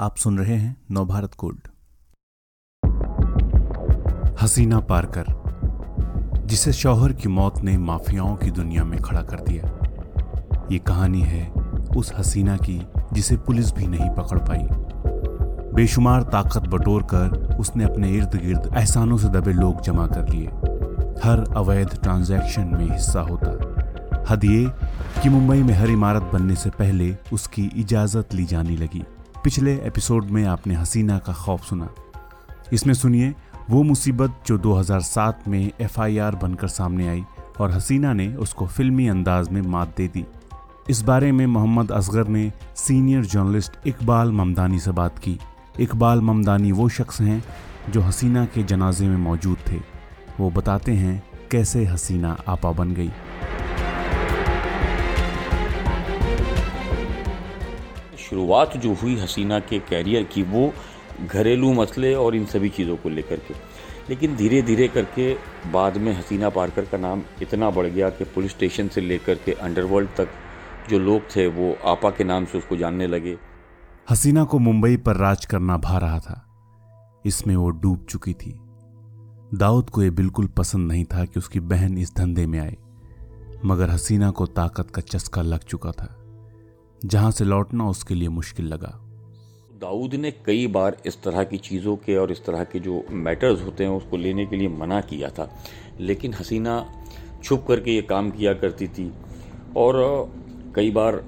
आप सुन रहे हैं नवभारत कोड। हसीना पारकर, जिसे शौहर की मौत ने माफियाओं की दुनिया में खड़ा कर दिया। ये कहानी है उस हसीना की, जिसे पुलिस भी नहीं पकड़ पाई। बेशुमार ताकत बटोर कर उसने अपने इर्द गिर्द एहसानों से दबे लोग जमा कर लिए। हर अवैध ट्रांजैक्शन में हिस्सा होता। हद ये कि मुंबई में हर इमारत बनने से पहले उसकी इजाज़त ली जाने लगी। पिछले एपिसोड में आपने हसीना का खौफ सुना। इसमें सुनिए, वो मुसीबत जो 2007 में एफआईआर बनकर सामने आई और हसीना ने उसको फिल्मी अंदाज में मात दे दी। इस बारे में मोहम्मद असगर ने सीनियर जर्नलिस्ट इकबाल ममदानी से बात की। इकबाल ममदानी वो शख्स हैं जो हसीना के जनाजे में मौजूद थे। वो बताते हैं कैसे हसीना आपा बन गई। शुरुआत जो हुई हसीना के कैरियर की, वो घरेलू मसले और इन सभी चीज़ों को लेकर के। लेकिन धीरे धीरे करके बाद में हसीना पारकर का नाम इतना बढ़ गया कि पुलिस स्टेशन से लेकर के अंडरवर्ल्ड तक जो लोग थे, वो आपा के नाम से उसको जानने लगे। हसीना को मुंबई पर राज करना भा रहा था। इसमें वो डूब चुकी थी। दाऊद को ये बिल्कुल पसंद नहीं था कि उसकी बहन इस धंधे में आए, मगर हसीना को ताकत का चस्का लग चुका था। जहाँ से लौटना उसके लिए मुश्किल लगा। दाऊद ने कई बार इस तरह की चीज़ों के और इस तरह के जो मैटर्स होते हैं उसको लेने के लिए मना किया था। लेकिन हसीना छुप करके ये काम किया करती थी और कई बार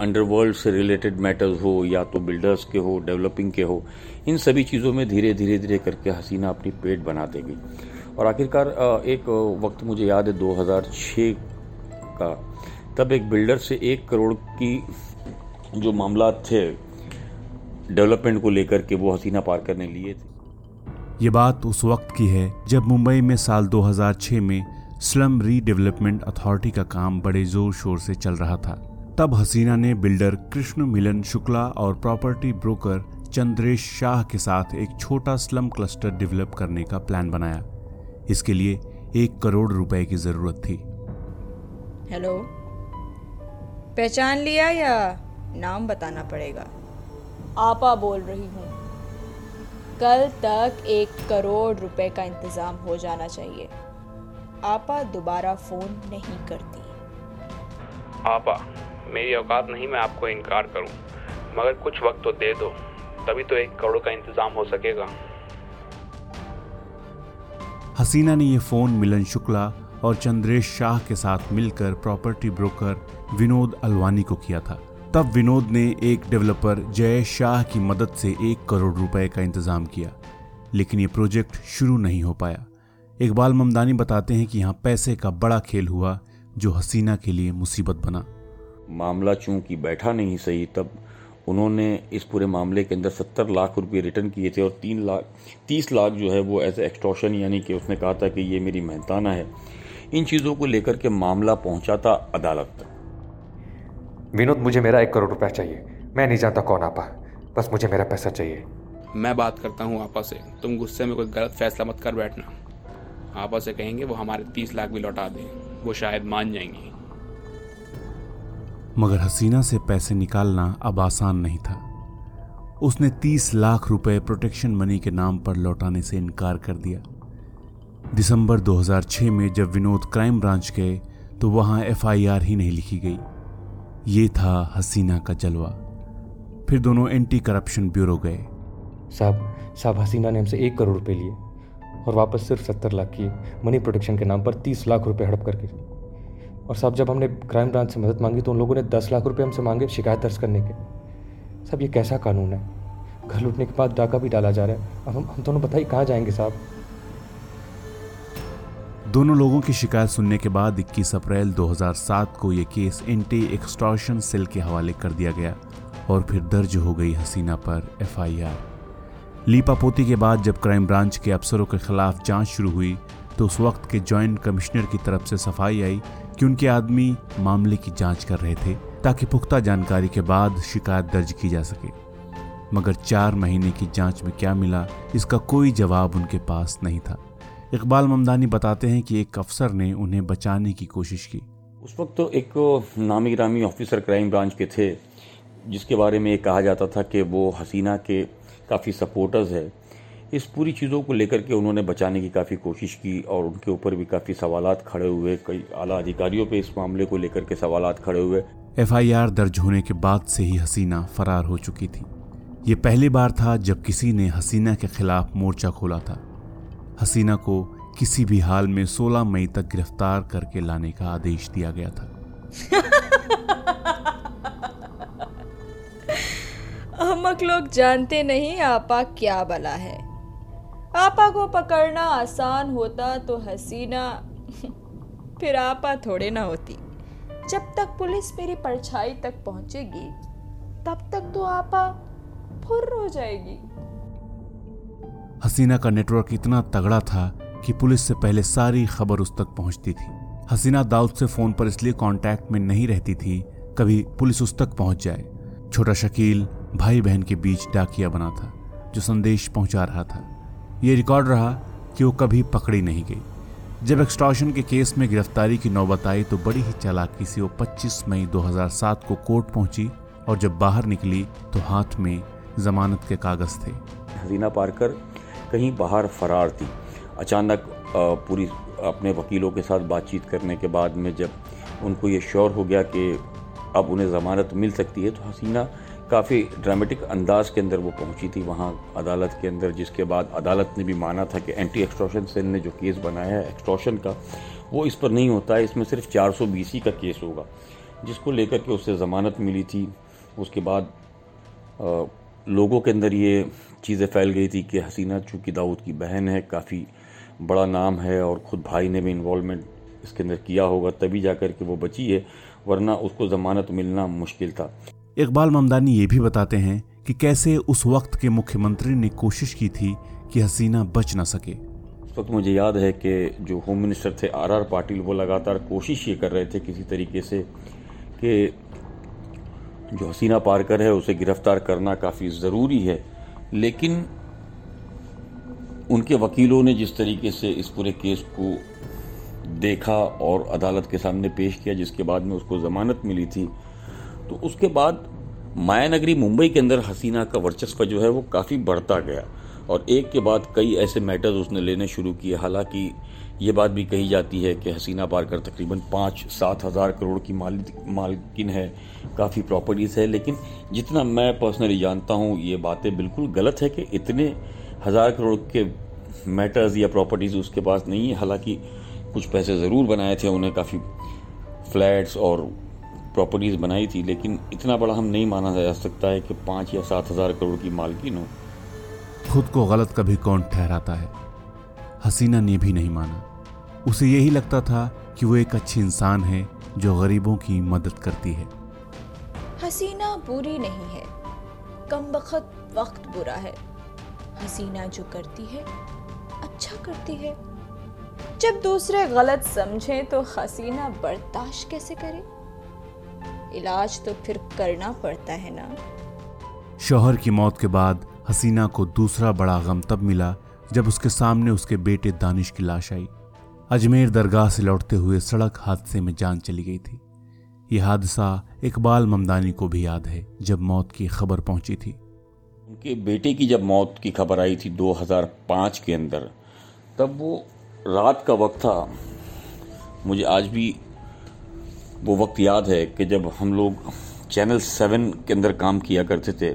अंडरवर्ल्ड से रिलेटेड मैटर्स हो या तो बिल्डर्स के हो डेवलपिंग के हो, इन सभी चीज़ों में धीरे धीरे धीरे करके हसीना अपनी पेट बना देगी। और आखिरकार एक वक्त मुझे याद है 2006 का तब एक बिल्डर से एक करोड़ की जो मामला थे डेवलपमेंट को लेकर के वो हसीना पार्कर ने लिए थे। ये बात उस वक्त की है जब मुंबई में साल 2006 में स्लम रीडेवलपमेंट अथॉरिटी का काम बड़े ज़ोर शोर से चल रहा था। तब हसीना ने बिल्डर कृष्ण मिलन शुक्ला और प्रॉपर्टी ब्रोकर चंद्रेश शाह के साथ एक छोटा स्लम क्लस्टर डेवलप करने का प्लान बनाया। इसके लिए एक करोड़ रुपए की ज़रूरत थी। हेलो। पहचान लिया या नाम बताना पड़ेगा? आपा बोल रही हूँ। कल तक एक करोड़ रुपए का इंतज़ाम हो जाना चाहिए। आपा दोबारा फ़ोन नहीं करती। आपा मेरी औकात नहीं मैं आपको इनकार करूँ। मगर कुछ वक्त तो दे दो तभी तो एक करोड़ का इंतज़ाम हो सकेगा। हसीना ने यह फ़ोन मिलन शुक्ला और चंद्रेश शाह के साथ मिलकर प्रॉपर्टी ब्रोकर विनोद अलवानी को किया था। तब विनोद ने एक डेवलपर जय शाह की मदद से एक करोड़ रुपए का इंतज़ाम किया, लेकिन ये प्रोजेक्ट शुरू नहीं हो पाया। इकबाल ममदानी बताते हैं कि यहाँ पैसे का बड़ा खेल हुआ, जो हसीना के लिए मुसीबत बना। मामला चूँकि बैठा नहीं सही, तब उन्होंने इस पूरे मामले के अंदर सत्तर लाख रुपए रिटर्न किए थे और तीन लाख, तीस लाख जो है वो एज एक्सटॉर्शन यानी कि उसने कहा था कि ये मेरी मेहताना है। इन चीज़ों को लेकर के मामला पहुँचा था अदालत तक। विनोद मुझे मेरा एक करोड़ रुपया चाहिए। मैं नहीं जानता कौन आपा। बस मुझे मेरा पैसा चाहिए। मैं बात करता हूँ आपा से। तुम गुस्से में कोई गलत फैसला मत कर बैठना। आपा से कहेंगे वो हमारे तीस लाख भी लौटा दें। वो शायद मान जाएँगी। मगर हसीना से पैसे निकालना अब आसान नहीं था। उसने तीस लाख रुपए प्रोटेक्शन मनी के नाम पर लौटाने से इनकार कर दिया। दिसंबर 2006 में जब विनोद क्राइम ब्रांच गए तो वहाँ एफआईआर ही नहीं लिखी गई। ये था हसीना का जलवा। फिर दोनों एंटी करप्शन ब्यूरो गए। साहब साहब हसीना ने हमसे एक करोड़ रुपए लिए और वापस सिर्फ़ सत्तर लाख किए। मनी प्रोटेक्शन के नाम पर तीस लाख रुपए हड़प करके। और साहब, जब हमने क्राइम ब्रांच से मदद मांगी तो उन लोगों ने दस लाख रुपए हमसे मांगे शिकायत दर्ज करने के। साहब, ये कैसा कानून है? घर लूटने के बाद डाका भी डाला जा रहा है। अब हम हम दोनों बताइए कहाँ जाएँगे साहब? दोनों लोगों की शिकायत सुनने के बाद 21 अप्रैल 2007 को यह केस एंटी एक्सटॉर्शन सेल के हवाले कर दिया गया और फिर दर्ज हो गई हसीना पर एफआईआर। लीपापोती के बाद जब क्राइम ब्रांच के अफसरों के खिलाफ जाँच शुरू हुई तो उस वक्त के जॉइंट कमिश्नर की तरफ़ से सफ़ाई आई कि उनके आदमी मामले की जाँच कर रहे थे ताकि पुख्ता जानकारी के बाद शिकायत दर्ज की जा सके। मगर चार महीने की जाँच में क्या मिला, इसका कोई जवाब उनके पास नहीं था। इकबाल ममदानी बताते हैं कि एक अफसर ने उन्हें बचाने की कोशिश की। उस वक्त तो एक नामी ग्रामी ऑफिसर क्राइम ब्रांच के थे जिसके बारे में कहा जाता था कि वो हसीना के काफ़ी सपोर्टर्स है। इस पूरी चीज़ों को लेकर के उन्होंने बचाने की काफ़ी कोशिश की और उनके ऊपर भी काफ़ी सवाल खड़े हुए। कई आला अधिकारियों पे इस मामले को लेकर के सवाल खड़े हुए। एफआईआर दर्ज होने के बाद से ही हसीना फरार हो चुकी थी। ये पहली बार था जब किसी ने हसीना के खिलाफ मोर्चा खोला था। हसीना को किसी भी हाल में 16 मई तक गिरफ़्तार करके लाने का आदेश दिया गया था। अहमक लोग जानते नहीं आपा क्या बला है। आपा को पकड़ना आसान होता तो हसीना फिर आपा थोड़े ना होती। जब तक पुलिस मेरी परछाई तक पहुंचेगी, तब तक तो आपा फुर हो जाएगी। हसीना का नेटवर्क इतना तगड़ा था कि पुलिस से पहले सारी खबर उस तक पहुँचती थी। हसीना दाऊद से फ़ोन पर इसलिए कांटेक्ट में नहीं रहती थी, कभी पुलिस उस तक पहुँच जाए। छोटा शकील भाई बहन के बीच डाकिया बना था, जो संदेश पहुँचा रहा था। ये रिकॉर्ड रहा कि वो कभी पकड़ी नहीं गई। जब एक्सटॉर्शन के केस में गिरफ्तारी की नौबत आई तो बड़ी ही चालाकी से वो 25 मई 2007 को कोर्ट पहुँची और जब बाहर निकली तो हाथ में जमानत के कागज़ थे। हसीना पारकर कहीं बाहर फरार थी। अचानक पूरी अपने वकीलों के साथ बातचीत करने के बाद में जब उनको ये श्योर हो गया कि अब उन्हें ज़मानत मिल सकती है तो हसीना काफ़ी ड्रामेटिक अंदाज के अंदर वो पहुँची थी वहाँ अदालत के अंदर जिसके बाद अदालत ने भी माना था कि एंटी एक्सटॉर्शन सेल ने जो केस बनाया है एक्सटॉर्शन का वो इस पर नहीं होता है इसमें सिर्फ़ चार सौ बीसी का केस होगा जिसको लेकर के उससे ज़मानत मिली थी। उसके बाद आ, लोगों के अंदर ये चीज़ें फैल गई थी कि हसीना चूँकि दाऊद की बहन है काफ़ी बड़ा नाम है और ख़ुद भाई ने भी इन्वॉलमेंट इसके अंदर किया होगा तभी जाकर के वो बची है वरना उसको ज़मानत मिलना मुश्किल था। इकबाल ममदानी ये भी बताते हैं कि कैसे उस वक्त के मुख्यमंत्री ने कोशिश की थी कि हसीना बच ना सके। उस वक्त मुझे याद है कि जो होम मिनिस्टर थे आर आर पाटिल वो लगातार कोशिश ये कर रहे थे किसी तरीके से कि जो हसीना पारकर है उसे गिरफ़्तार करना काफ़ी ज़रूरी है। लेकिन उनके वकीलों ने जिस तरीके से इस पूरे केस को देखा और अदालत के सामने पेश किया, जिसके बाद में उसको ज़मानत मिली थी तो उसके बाद माया नगरी मुंबई के अंदर हसीना का वर्चस्व जो है वो काफ़ी बढ़ता गया। और एक के बाद कई ऐसे मैटर्स उसने लेने शुरू किए। हालाँकि ये बात भी कही जाती है कि हसीना पारकर तकरीबन पाँच, सात हज़ार करोड़ की मालकिन है। काफ़ी प्रॉपर्टीज़ है, लेकिन जितना मैं पर्सनली जानता हूँ, ये बातें बिल्कुल गलत है कि इतने हज़ार करोड़ के मैटर्स या प्रॉपर्टीज़ उसके पास नहीं है। हालाँकि कुछ पैसे ज़रूर बनाए थे, उन्हें काफ़ी फ्लैट्स और प्रॉपर्टीज़ बनाई थी, लेकिन इतना बड़ा हम नहीं माना जा सकता है कि पाँच या सात हज़ार करोड़ की मालकिन हो। खुद को गलत कभी कौन ठहराता है? हसीना ने भी नहीं माना। उसे यही लगता था कि वो एक अच्छी इंसान है जो गरीबों की मदद करती है। हसीना बुरी नहीं है। कम वक्त वक्त बुरा है। हसीना जो करती है अच्छा करती है। जब दूसरे गलत समझे तो हसीना बर्दाश्त कैसे करे? इलाज तो फिर करना पड़ता है ना? शोहर की मौत के बाद हसीना को दूसरा बड़ा गम तब मिला जब उसके सामने उसके बेटे दानिश की लाश आई। अजमेर दरगाह से लौटते हुए सड़क हादसे में जान चली गई थी। यह हादसा इकबाल ममदानी को भी याद है, जब मौत की खबर पहुँची थी। उनके बेटे की जब मौत की खबर आई थी 2005 के अंदर, तब वो रात का वक्त था। मुझे आज भी वो वक्त याद है कि जब हम लोग चैनल सेवन के अंदर काम किया करते थे,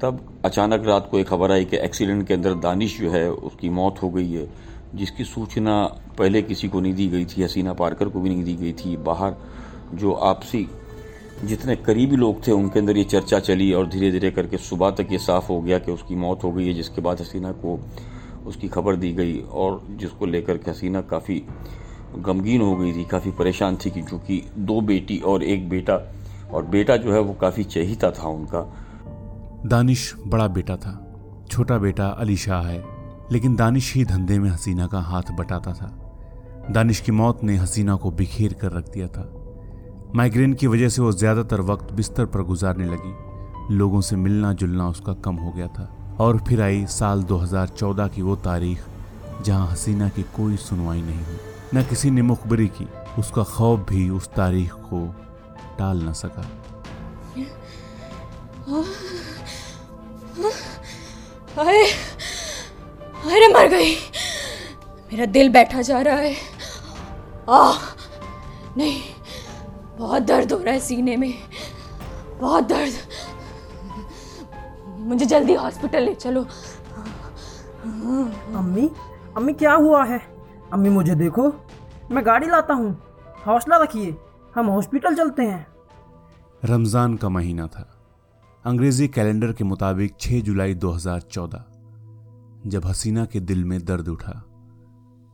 तब अचानक रात को एक खबर आई कि एक्सीडेंट के अंदर दानिश जो है, उसकी मौत हो गई है, जिसकी सूचना पहले किसी को नहीं दी गई थी। हसीना पारकर को भी नहीं दी गई थी। बाहर जो आपसी जितने करीबी लोग थे, उनके अंदर ये चर्चा चली और धीरे धीरे करके सुबह तक ये साफ़ हो गया कि उसकी मौत हो गई है, जिसके बाद हसीना को उसकी खबर दी गई और जिसको लेकर के हसीना काफ़ी गमगीन हो गई थी, काफ़ी परेशान थी कि चूँकि दो बेटी और एक बेटा, और बेटा जो है वो काफ़ी चहीता था उनका। दानिश बड़ा बेटा था। छोटा बेटा अली शाह है, लेकिन दानिश ही धंधे में हसीना का हाथ बटाता था। दानिश की मौत ने हसीना को बिखेर कर रख दिया था। माइग्रेन की वजह से वो ज़्यादातर वक्त बिस्तर पर गुजारने लगी। लोगों से मिलना जुलना उसका कम हो गया था। और फिर आई साल 2014 की वो तारीख, जहाँ हसीना की कोई सुनवाई नहीं हुई। न किसी ने मुखबरी की, उसका खौफ भी उस तारीख को टाल न सका। अरे अरे मर गई। मेरा दिल बैठा जा रहा है। आ नहीं बहुत दर्द हो रहा है सीने में। बहुत दर्द। मुझे जल्दी हॉस्पिटल ले चलो। अम्मी अम्मी क्या हुआ है? अम्मी मुझे देखो। मैं गाड़ी लाता हूँ। हौसला रखिए। हम हॉस्पिटल चलते हैं। रमज़ान का महीना था। अंग्रेज़ी कैलेंडर के मुताबिक 6 जुलाई 2014 जब हसीना के दिल में दर्द उठा।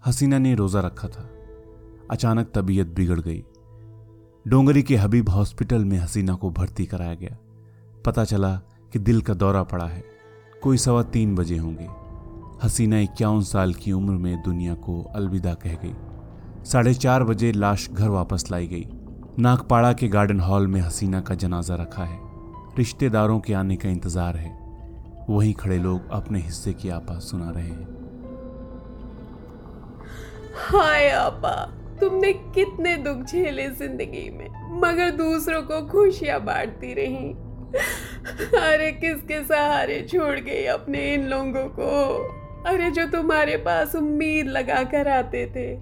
हसीना ने रोज़ा रखा था। अचानक तबीयत बिगड़ गई। डोंगरी के हबीब हॉस्पिटल में हसीना को भर्ती कराया गया। पता चला कि दिल का दौरा पड़ा है। कोई सवा तीन बजे होंगे। हसीना इक्यावन साल की उम्र में दुनिया को अलविदा कह गई। साढ़े चार बजे लाश घर वापस लाई गई। नागपाड़ा के गार्डन हॉल में हसीना का जनाजा रखा है। रिश्तेदारों के आने का इंतज़ार है। वहीं खड़े लोग अपने हिस्से की आपा सुना रहे हैं। हाय आपा, तुमने कितने दुख झेले ज़िंदगी में, मगर दूसरों को खुशियाँ बांटती रही। अरे, किसके सहारे छोड़ गई अपने इन लोगों को? अरे, जो तुम्हारे पास उम्मीद लगा कर आते थे।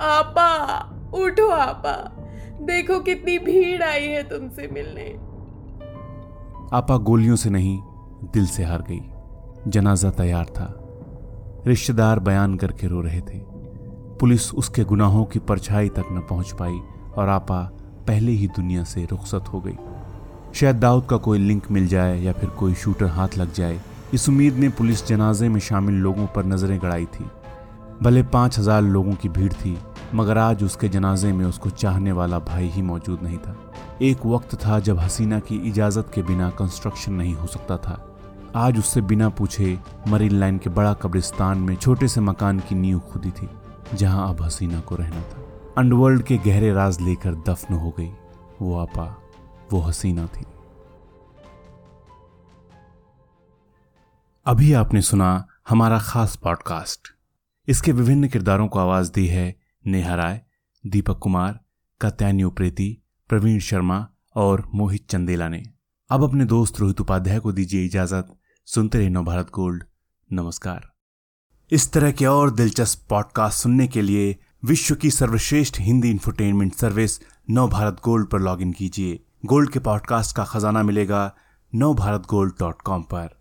आपा, उठो आपा, देखो कितनी भीड़ आई है तुमसे मिलने। आपा गोलियों से नहीं, दिल से हार गई। जनाजा तैयार था। रिश्तेदार बयान करके रो रहे थे। पुलिस उसके गुनाहों की परछाई तक न पहुँच पाई और आपा पहले ही दुनिया से रुखसत हो गई। शायद दाऊद का कोई लिंक मिल जाए या फिर कोई शूटर हाथ लग जाए, इस उम्मीद ने पुलिस जनाजे में शामिल लोगों पर नज़रें गड़ाई थी। भले पाँच हज़ार लोगों की भीड़ थी मगर आज उसके जनाजे में उसको चाहने वाला भाई ही मौजूद नहीं था। एक वक्त था जब हसीना की इजाज़त के बिना कंस्ट्रक्शन नहीं हो सकता था। आज उससे बिना पूछे मरीन लाइन के बड़ा कब्रिस्तान में छोटे से मकान की नींव खुदी थी, जहाँ अब हसीना को रहना था। अंडरवर्ल्ड के गहरे राज लेकर दफन हो गई वो आपा, वो हसीना थी। अभी आपने सुना हमारा खास पॉडकास्ट इसके विभिन्न किरदारों को आवाज़ दी है नेहा राय दीपक कुमार कात्यानी उप्रेती, प्रवीण शर्मा और मोहित चंदेला ने। अब अपने दोस्त रोहित उपाध्याय को दीजिए इजाज़त। सुनते रहे नव भारत गोल्ड। नमस्कार। इस तरह के और दिलचस्प पॉडकास्ट सुनने के लिए विश्व की सर्वश्रेष्ठ Hindi infotainment service Nav Bharat Gold पर लॉगिन कीजिए। गोल्ड के पॉडकास्ट का खजाना मिलेगा नव भारत गोल्ड डॉट कॉम पर।